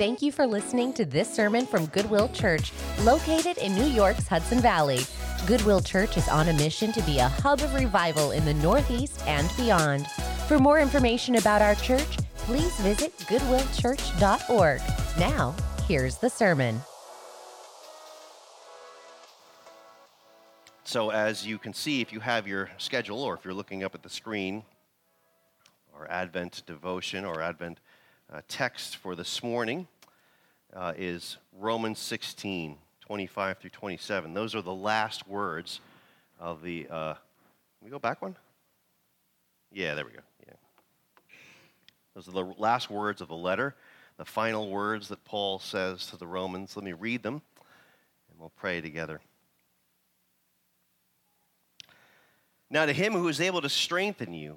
Thank you for listening to this sermon from Goodwill Church, located in New York's Hudson Valley. Goodwill Church is on a mission to be a hub of revival in the Northeast and beyond. For more information about our church, please visit goodwillchurch.org. Now, here's the sermon. So, as you can see, if you have your schedule or if you're looking up at the screen, our Advent devotion or Advent uh, text for this morning uh, is Romans 16, 25 through 27. Those are the last words of the. Uh, can we go back one? Yeah, there we go. Yeah. Those are the last words of the letter, the final words that Paul says to the Romans. Let me read them, and we'll pray together. Now, to him who is able to strengthen you,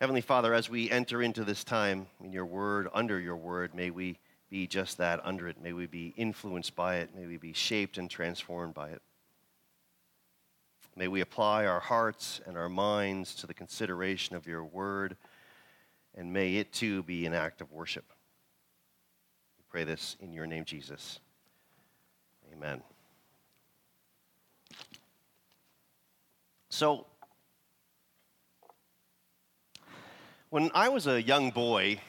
Heavenly Father, as we enter into this time in your word, under your word, may we be just that, under it. May we be influenced by it. May we be shaped and transformed by it. May we apply our hearts and our minds to the consideration of your word, and may it too be an act of worship. We pray this in your name, Jesus. Amen. So, When I was a young boy,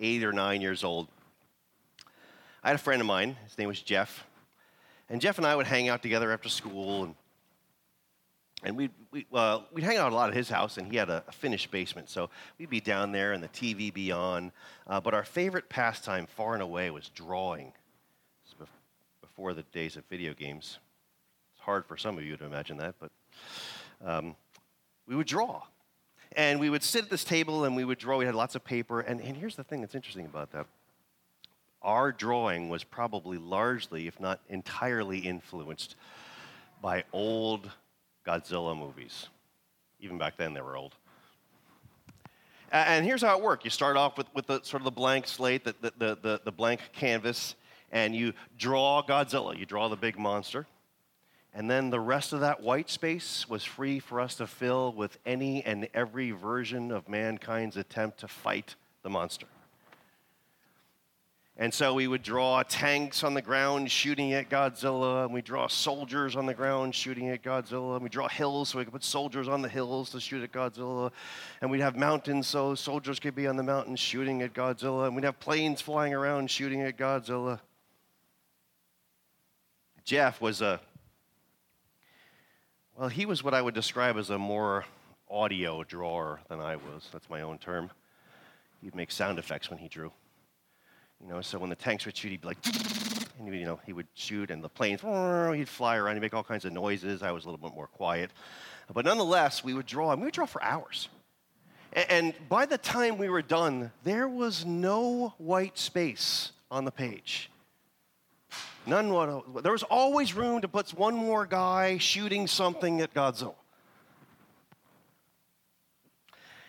eight or nine years old, I had a friend of mine. His name was Jeff. And Jeff and I would hang out together after school. And, and we'd, we, uh, we'd hang out a lot at his house, and he had a, a finished basement. So we'd be down there and the TV be on. Uh, but our favorite pastime, far and away, was drawing. before the days of video games. It's hard for some of you to imagine that, but um, we would draw. And we would sit at this table and we would draw. We had lots of paper. And, and here's the thing that's interesting about that our drawing was probably largely, if not entirely, influenced by old Godzilla movies. Even back then, they were old. And here's how it worked. You start off with, with the sort of the blank slate, the, the, the, the blank canvas, and you draw Godzilla. You draw the big monster. And then the rest of that white space was free for us to fill with any and every version of mankind's attempt to fight the monster. And so we would draw tanks on the ground shooting at Godzilla, and we draw soldiers on the ground shooting at Godzilla, and we draw hills so we could put soldiers on the hills to shoot at Godzilla, and we'd have mountains so soldiers could be on the mountains shooting at Godzilla, and we'd have planes flying around shooting at Godzilla. Jeff was a well, he was what I would describe as a more audio drawer than I was. That's my own term. He'd make sound effects when he drew. You know, so when the tanks would shoot, he'd be like, and you know, he would shoot, and the planes, he'd fly around, he'd make all kinds of noises. I was a little bit more quiet. But nonetheless, we would draw, and we would draw for hours. And by the time we were done, there was no white space on the page. None there was always room to put one more guy shooting something at Godzilla.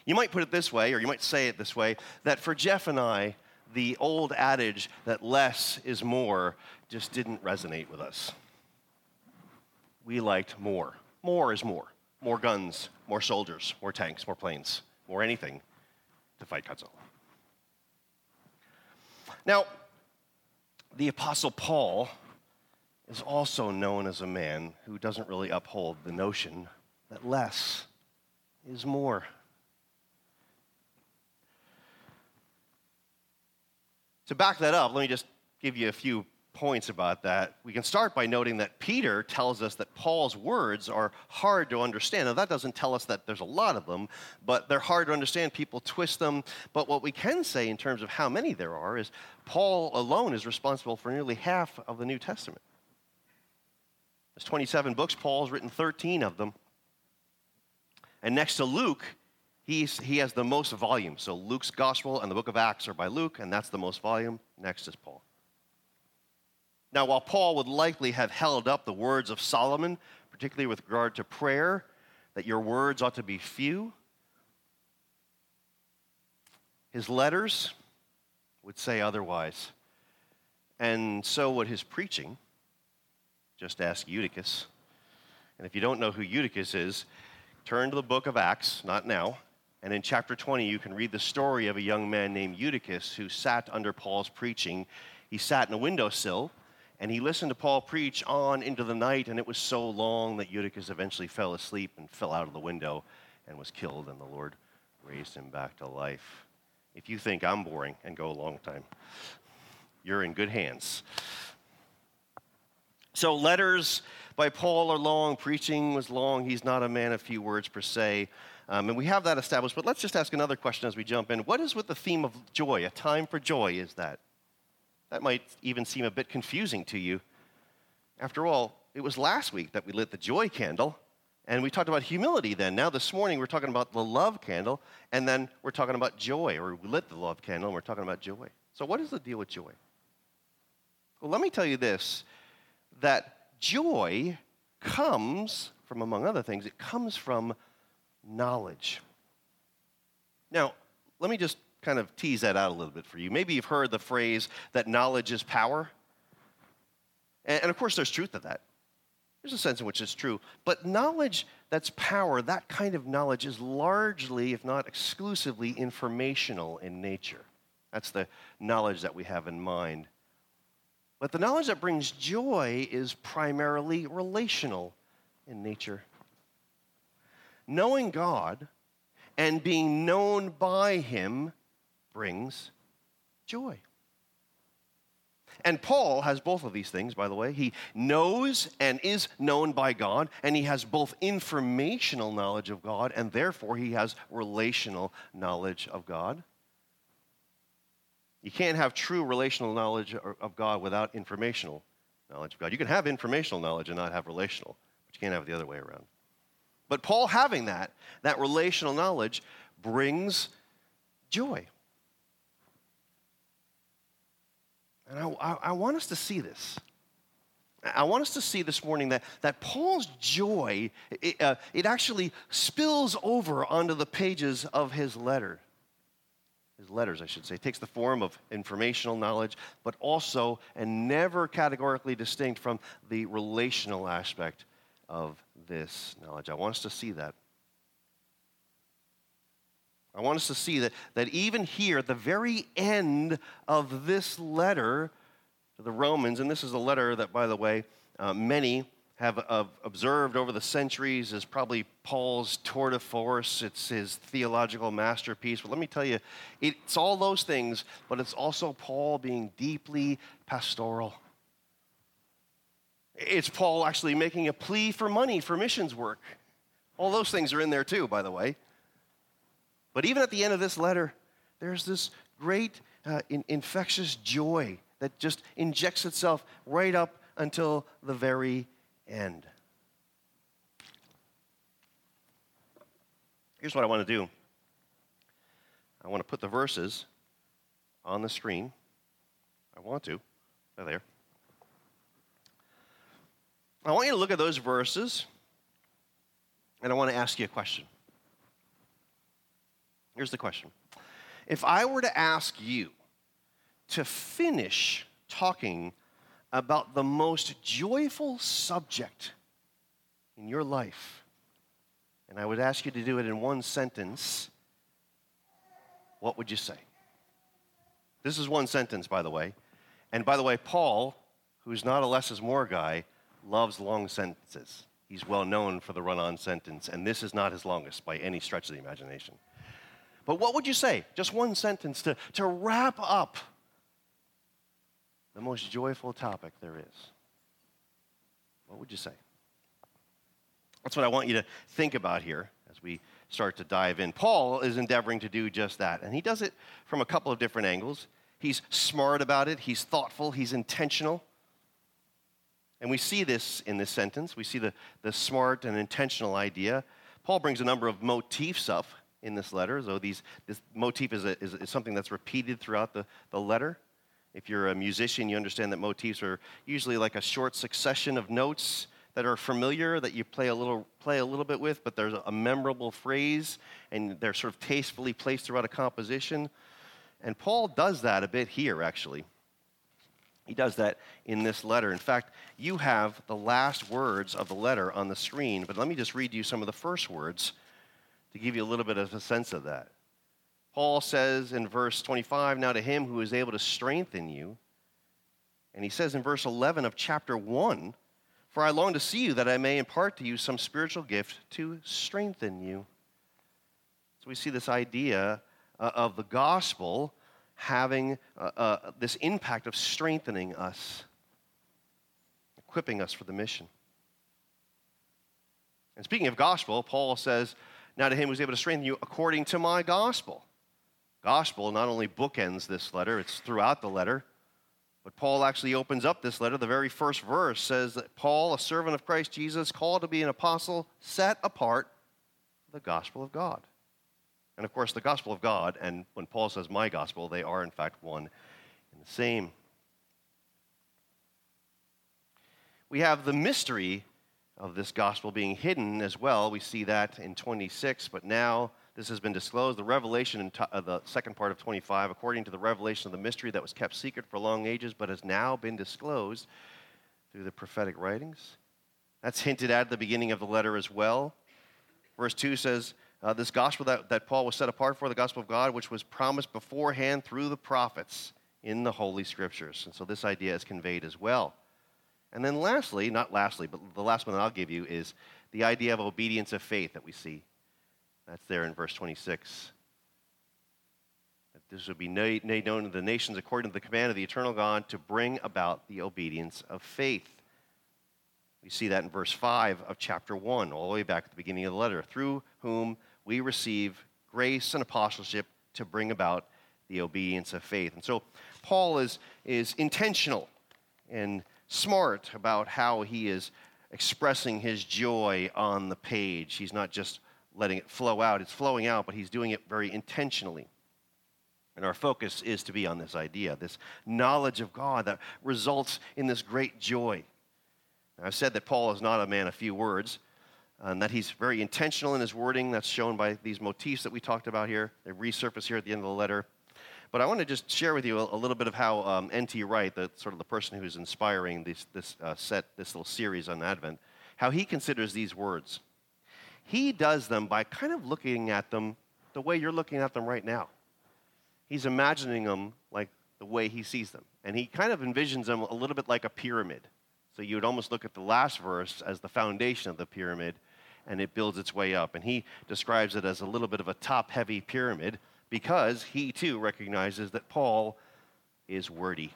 You might put it this way, or you might say it this way, that for Jeff and I, the old adage that less is more just didn't resonate with us. We liked more. More is more. More guns, more soldiers, more tanks, more planes, more anything to fight Godzilla. Now, the Apostle Paul is also known as a man who doesn't really uphold the notion that less is more. To back that up, let me just give you a few points about that. We can start by noting that Peter tells us that Paul's words are hard to understand. Now, that doesn't tell us that there's a lot of them, but they're hard to understand. People twist them. But what we can say in terms of how many there are is Paul alone is responsible for nearly half of the New Testament. There's 27 books, Paul's written 13 of them. And next to Luke, He's, he has the most volume. So Luke's gospel and the book of Acts are by Luke, and that's the most volume. Next is Paul. Now, while Paul would likely have held up the words of Solomon, particularly with regard to prayer, that your words ought to be few, his letters would say otherwise. And so would his preaching. Just ask Eutychus. And if you don't know who Eutychus is, turn to the book of Acts, not now, and in chapter 20, you can read the story of a young man named Eutychus who sat under Paul's preaching. He sat in a windowsill and he listened to Paul preach on into the night, and it was so long that Eutychus eventually fell asleep and fell out of the window and was killed, and the Lord raised him back to life. If you think I'm boring and go a long time, you're in good hands. So, letters by Paul are long, preaching was long. He's not a man of few words per se. Um, and we have that established, but let's just ask another question as we jump in. What is with the theme of joy? A time for joy is that? That might even seem a bit confusing to you. After all, it was last week that we lit the joy candle, and we talked about humility then. Now, this morning, we're talking about the love candle, and then we're talking about joy, or we lit the love candle, and we're talking about joy. So, what is the deal with joy? Well, let me tell you this that joy comes from, among other things, it comes from knowledge. Now, let me just kind of tease that out a little bit for you. Maybe you've heard the phrase that knowledge is power. And, and of course, there's truth to that. There's a sense in which it's true. But knowledge that's power, that kind of knowledge is largely, if not exclusively, informational in nature. That's the knowledge that we have in mind. But the knowledge that brings joy is primarily relational in nature knowing God and being known by Him brings joy. And Paul has both of these things, by the way. He knows and is known by God, and he has both informational knowledge of God, and therefore he has relational knowledge of God. You can't have true relational knowledge of God without informational knowledge of God. You can have informational knowledge and not have relational, but you can't have it the other way around. But Paul having that, that relational knowledge, brings joy. And I, I, I, want us to see this. I want us to see this morning that, that Paul's joy, it, uh, it actually spills over onto the pages of his letter. His letters, I should say, it takes the form of informational knowledge, but also and never categorically distinct from the relational aspect of this knowledge. I want us to see that. I want us to see that, that even here, at the very end of this letter to the Romans, and this is a letter that, by the way, uh, many have uh, observed over the centuries is probably Paul's tour de force. It's his theological masterpiece. But let me tell you, it's all those things, but it's also Paul being deeply pastoral. It's Paul actually making a plea for money for missions work. All those things are in there too, by the way. But even at the end of this letter, there's this great uh, in, infectious joy that just injects itself right up until the very end. Here's what I want to do I want to put the verses on the screen. I want to. They're there. I want you to look at those verses, and I want to ask you a question. Here's the question If I were to ask you to finish talking about the most joyful subject in your life, and I would ask you to do it in one sentence, what would you say? This is one sentence, by the way. And by the way, Paul, who's not a less is more guy, loves long sentences. He's well known for the run on sentence, and this is not his longest by any stretch of the imagination. But what would you say? Just one sentence to, to wrap up the most joyful topic there is. What would you say? That's what I want you to think about here as we start to dive in. Paul is endeavoring to do just that, and he does it from a couple of different angles. He's smart about it, he's thoughtful, he's intentional. And we see this in this sentence. We see the, the smart and intentional idea. Paul brings a number of motifs up in this letter. So these, this motif is, a, is, is something that's repeated throughout the, the letter. If you're a musician, you understand that motifs are usually like a short succession of notes that are familiar that you play a little play a little bit with, but there's a memorable phrase and they're sort of tastefully placed throughout a composition. And Paul does that a bit here, actually. He does that in this letter. In fact, you have the last words of the letter on the screen, but let me just read you some of the first words to give you a little bit of a sense of that. Paul says in verse 25, Now to him who is able to strengthen you. And he says in verse 11 of chapter 1, For I long to see you that I may impart to you some spiritual gift to strengthen you. So we see this idea uh, of the gospel having uh, uh, this impact of strengthening us, equipping us for the mission. And speaking of gospel, Paul says, Now to him who is able to strengthen you according to my gospel. Gospel not only bookends this letter, it's throughout the letter. But Paul actually opens up this letter. The very first verse says that Paul, a servant of Christ Jesus, called to be an apostle, set apart the gospel of God. And of course, the gospel of God, and when Paul says my gospel, they are in fact one and the same. We have the mystery of this gospel being hidden as well. We see that in 26, but now this has been disclosed. The revelation in t- uh, the second part of 25, according to the revelation of the mystery that was kept secret for long ages, but has now been disclosed through the prophetic writings. That's hinted at at the beginning of the letter as well. Verse 2 says, uh, This gospel that, that Paul was set apart for, the gospel of God, which was promised beforehand through the prophets in the Holy Scriptures. And so this idea is conveyed as well. And then lastly, not lastly, but the last one that I'll give you is the idea of obedience of faith that we see that's there in verse 26. That this would be made known to the nations according to the command of the eternal God to bring about the obedience of faith. We see that in verse 5 of chapter 1, all the way back at the beginning of the letter, through whom we receive grace and apostleship to bring about the obedience of faith. And so Paul is, is intentional and smart about how he is expressing his joy on the page. He's not just letting it flow out. It's flowing out, but he's doing it very intentionally. And our focus is to be on this idea, this knowledge of God that results in this great joy. Now, I've said that Paul is not a man of few words, and that he's very intentional in his wording. That's shown by these motifs that we talked about here. They resurface here at the end of the letter. But I want to just share with you a, a little bit of how um, N.T. Wright, the sort of the person who's inspiring this, this uh, set, this little series on Advent, how he considers these words. He does them by kind of looking at them the way you're looking at them right now. He's imagining them like the way he sees them. And he kind of envisions them a little bit like a pyramid. So you would almost look at the last verse as the foundation of the pyramid, and it builds its way up. And he describes it as a little bit of a top heavy pyramid because he too recognizes that Paul is wordy.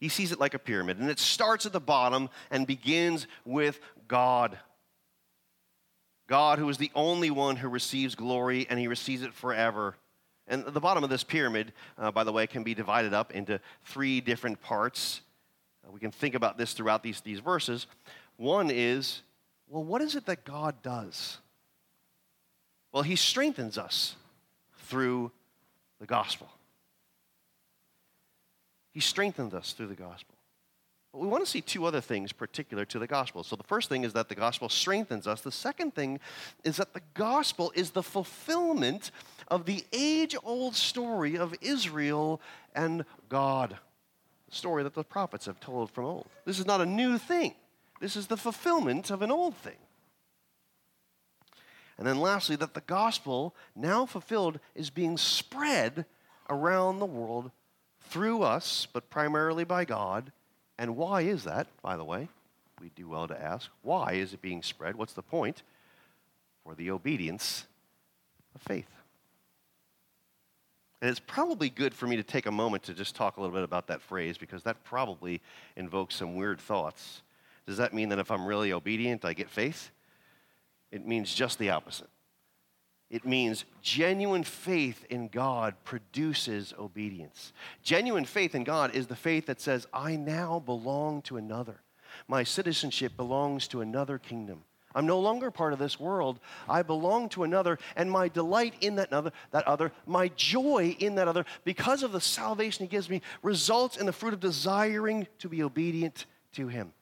He sees it like a pyramid, and it starts at the bottom and begins with God. God, who is the only one who receives glory, and he receives it forever. And the bottom of this pyramid, uh, by the way, can be divided up into three different parts. Uh, we can think about this throughout these, these verses. One is, well, what is it that God does? Well, he strengthens us through the gospel. He strengthens us through the gospel. But we want to see two other things particular to the gospel. So the first thing is that the gospel strengthens us. The second thing is that the gospel is the fulfillment of the age old story of Israel and God, the story that the prophets have told from old. This is not a new thing, this is the fulfillment of an old thing. And then lastly, that the gospel, now fulfilled, is being spread around the world through us, but primarily by God and why is that, by the way? We do well to ask. Why is it being spread? What's the point? For the obedience of faith. And it's probably good for me to take a moment to just talk a little bit about that phrase because that probably invokes some weird thoughts. Does that mean that if I'm really obedient, I get faith? It means just the opposite. It means genuine faith in God produces obedience. Genuine faith in God is the faith that says, I now belong to another. My citizenship belongs to another kingdom. I'm no longer part of this world. I belong to another, and my delight in that other, that other, my joy in that other, because of the salvation he gives me, results in the fruit of desiring to be obedient to him,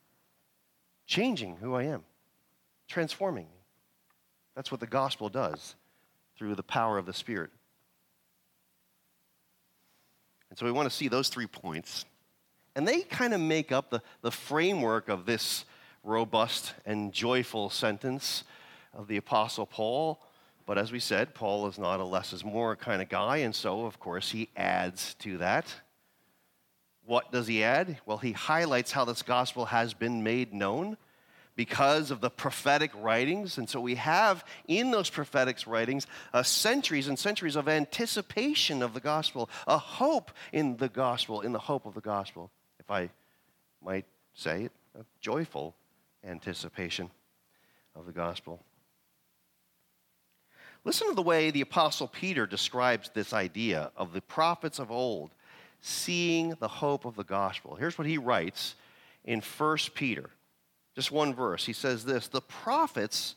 changing who I am, transforming me. That's what the gospel does through the power of the Spirit. And so we want to see those three points. And they kind of make up the, the framework of this robust and joyful sentence of the Apostle Paul. But as we said, Paul is not a less is more kind of guy, and so, of course, he adds to that. What does he add? Well, he highlights how this gospel has been made known because of the prophetic writings. And so we have in those prophetic writings uh, centuries and centuries of anticipation of the gospel, a hope in the gospel, in the hope of the gospel, if I might say it, a joyful anticipation of the gospel. Listen to the way the Apostle Peter describes this idea of the prophets of old seeing the hope of the gospel. Here's what he writes in 1 Peter just one verse. He says this The prophets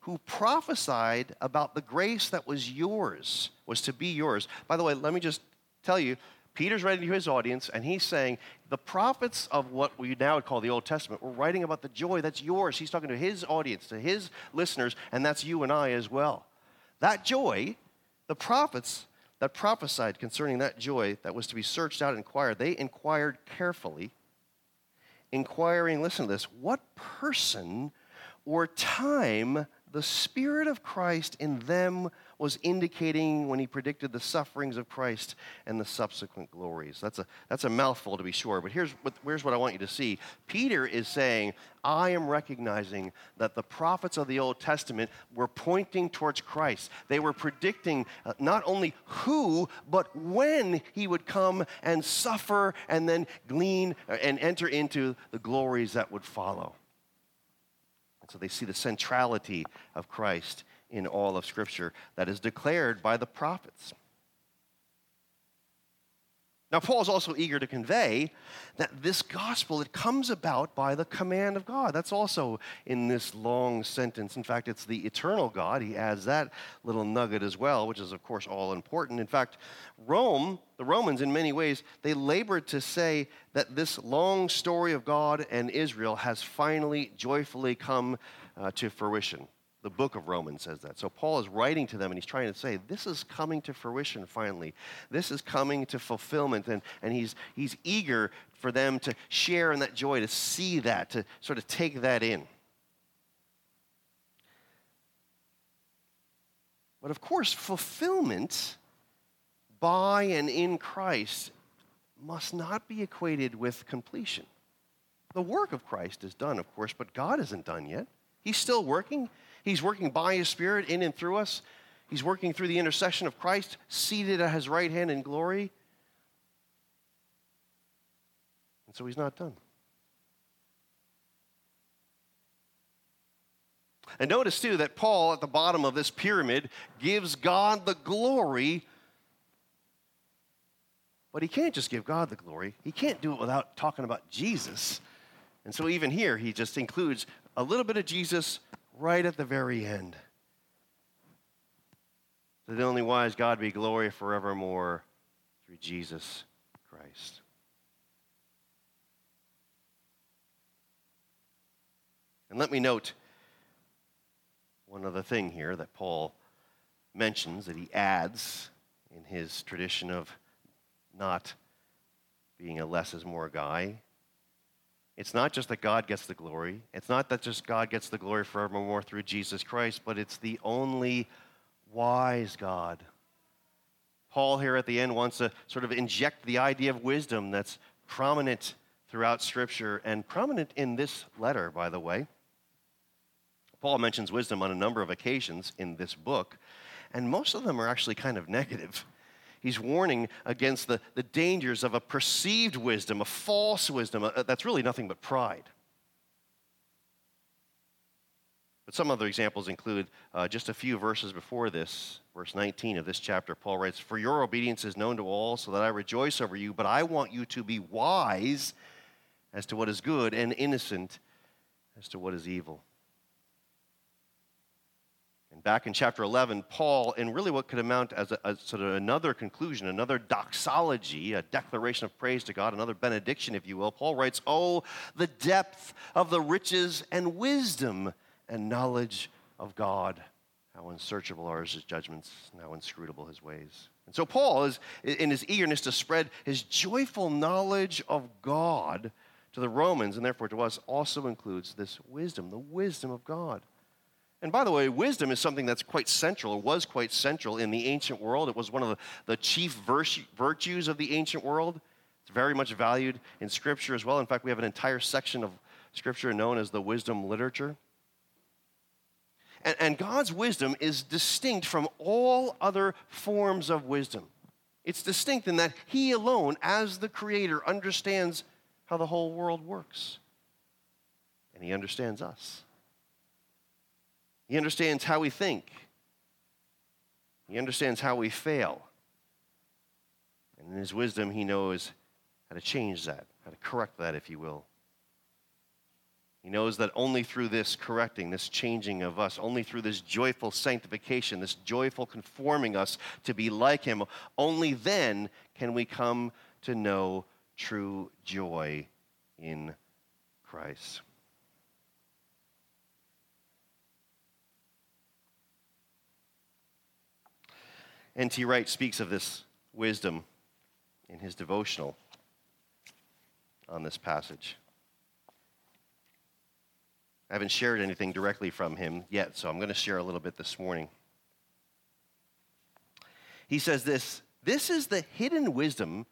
who prophesied about the grace that was yours, was to be yours. By the way, let me just tell you, Peter's writing to his audience, and he's saying the prophets of what we now would call the Old Testament were writing about the joy that's yours. He's talking to his audience, to his listeners, and that's you and I as well. That joy, the prophets that prophesied concerning that joy that was to be searched out and inquired, they inquired carefully inquiring, listen to this, what person or time the Spirit of Christ in them was indicating when he predicted the sufferings of Christ and the subsequent glories. That's a, that's a mouthful to be sure, but here's what, here's what I want you to see. Peter is saying, I am recognizing that the prophets of the Old Testament were pointing towards Christ. They were predicting uh, not only who, but when he would come and suffer and then glean uh, and enter into the glories that would follow. So they see the centrality of Christ in all of Scripture that is declared by the prophets. Now, Paul is also eager to convey that this gospel, it comes about by the command of God. That's also in this long sentence. In fact, it's the eternal God. He adds that little nugget as well, which is, of course, all important. In fact, Rome, the Romans, in many ways, they labored to say that this long story of God and Israel has finally joyfully come uh, to fruition. The book of Romans says that. So Paul is writing to them and he's trying to say, this is coming to fruition finally. This is coming to fulfillment. And, and he's, he's eager for them to share in that joy, to see that, to sort of take that in. But of course, fulfillment by and in Christ must not be equated with completion. The work of Christ is done, of course, but God isn't done yet. He's still working. He's working by His Spirit in and through us. He's working through the intercession of Christ, seated at His right hand in glory. And so He's not done. And notice too that Paul at the bottom of this pyramid gives God the glory, but he can't just give God the glory. He can't do it without talking about Jesus. And so even here, he just includes a little bit of Jesus right at the very end. To the only wise God be glory forevermore through Jesus Christ. And let me note one other thing here that Paul mentions, that he adds in his tradition of not being a less is more guy. It's not just that God gets the glory. It's not that just God gets the glory forevermore through Jesus Christ, but it's the only wise God. Paul here at the end wants to sort of inject the idea of wisdom that's prominent throughout Scripture and prominent in this letter, by the way. Paul mentions wisdom on a number of occasions in this book, and most of them are actually kind of negative. He's warning against the, the dangers of a perceived wisdom, a false wisdom a, that's really nothing but pride. But some other examples include uh, just a few verses before this, verse 19 of this chapter. Paul writes, For your obedience is known to all, so that I rejoice over you, but I want you to be wise as to what is good and innocent as to what is evil. Back in chapter 11, Paul, in really what could amount as, a, sort of another conclusion, another doxology, a declaration of praise to God, another benediction, if you will, Paul writes, Oh, the depth of the riches and wisdom and knowledge of God. How unsearchable are his judgments, and how inscrutable his ways. And so, Paul is in his eagerness to spread his joyful knowledge of God to the Romans, and therefore to us, also includes this wisdom, the wisdom of God. And by the way, wisdom is something that's quite central, or was quite central in the ancient world. It was one of the, the chief virtues of the ancient world. It's very much valued in Scripture as well. In fact, we have an entire section of Scripture known as the wisdom literature. And, and God's wisdom is distinct from all other forms of wisdom. It's distinct in that He alone, as the Creator, understands how the whole world works. And He understands us. He understands how we think. He understands how we fail. And in his wisdom, he knows how to change that, how to correct that, if you will. He knows that only through this correcting, this changing of us, only through this joyful sanctification, this joyful conforming us to be like him, only then can we come to know true joy in Christ. N.T. Wright speaks of this wisdom in his devotional on this passage. I haven't shared anything directly from him yet, so I'm going to share a little bit this morning. He says this This is the hidden wisdom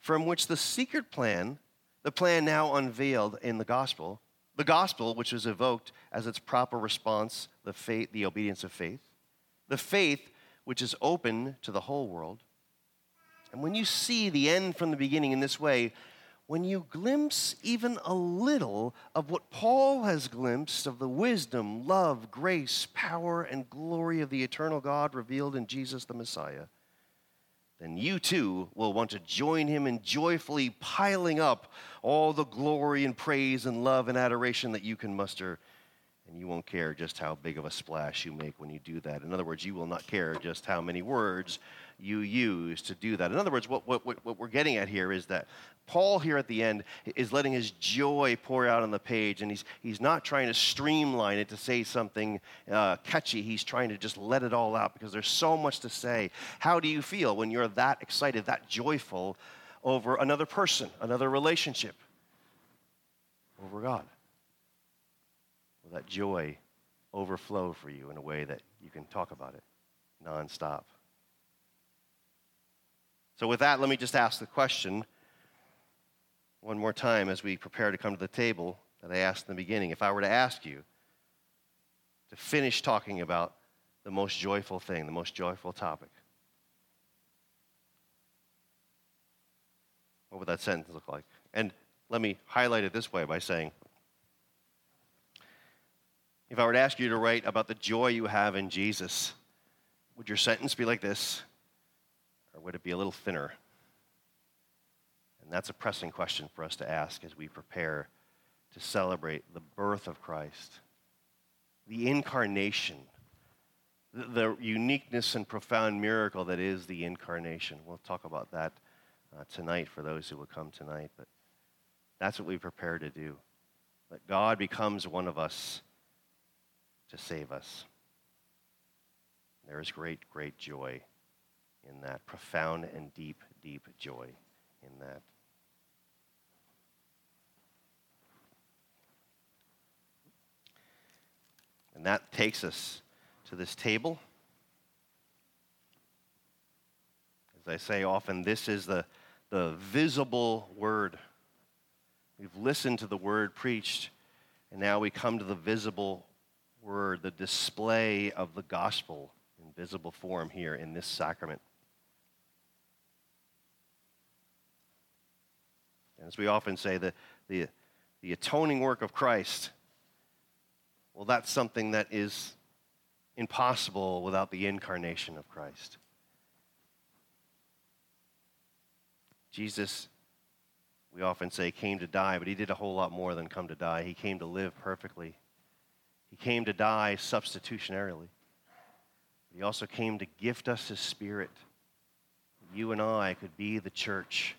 from which the secret plan, the plan now unveiled in the gospel, the gospel which is evoked as its proper response, the faith, the obedience of faith, the faith which is open to the whole world. And when you see the end from the beginning in this way, when you glimpse even a little of what Paul has glimpsed of the wisdom, love, grace, power, and glory of the eternal God revealed in Jesus the Messiah, then you too will want to join him in joyfully piling up all the glory and praise and love and adoration that you can muster and you won't care just how big of a splash you make when you do that. In other words, you will not care just how many words you use to do that. In other words, what, what, what we're getting at here is that Paul, here at the end, is letting his joy pour out on the page, and he's, he's not trying to streamline it to say something uh, catchy. He's trying to just let it all out because there's so much to say. How do you feel when you're that excited, that joyful over another person, another relationship, over God? That joy overflow for you in a way that you can talk about it nonstop. So, with that, let me just ask the question one more time as we prepare to come to the table that I asked in the beginning. If I were to ask you to finish talking about the most joyful thing, the most joyful topic, what would that sentence look like? And let me highlight it this way by saying, if I were to ask you to write about the joy you have in Jesus, would your sentence be like this? Or would it be a little thinner? And that's a pressing question for us to ask as we prepare to celebrate the birth of Christ, the incarnation, the, uniqueness and profound miracle that is the incarnation. We'll talk about that uh, tonight for those who will come tonight, but that's what we prepare to do. That God becomes one of us to save us. There is great, great joy in that, profound and deep, deep joy in that. And that takes us to this table. As I say often, this is the, the visible word. We've listened to the word preached, and now we come to the visible word, the display of the gospel in visible form here in this sacrament. And as we often say, the, the, the atoning work of Christ, well, that's something that is impossible without the incarnation of Christ. Jesus, we often say, came to die, but he did a whole lot more than come to die. He came to live perfectly. He came to die substitutionarily. He also came to gift us his spirit. You and I could be the church.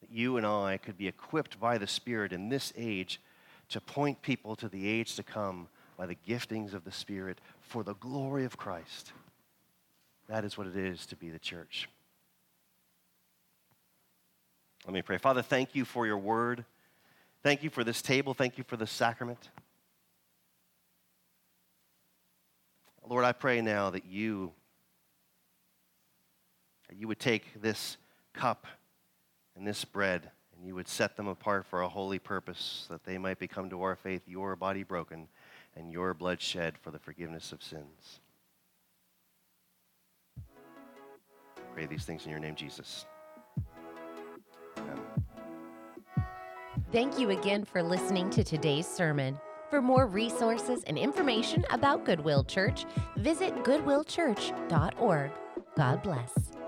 That you and I could be equipped by the Spirit in this age to point people to the age to come by the giftings of the Spirit for the glory of Christ. That is what it is to be the church. Let me pray. Father, thank you for your word. Thank you for this table. Thank you for the sacrament. Lord, I pray now that you, that you would take this cup and this bread and you would set them apart for a holy purpose, that they might become to our faith your body broken and your blood shed for the forgiveness of sins. I pray these things in your name, Jesus. Amen. Thank you again for listening to today's sermon. For more resources and information about Goodwill Church, visit goodwillchurch.org. God bless.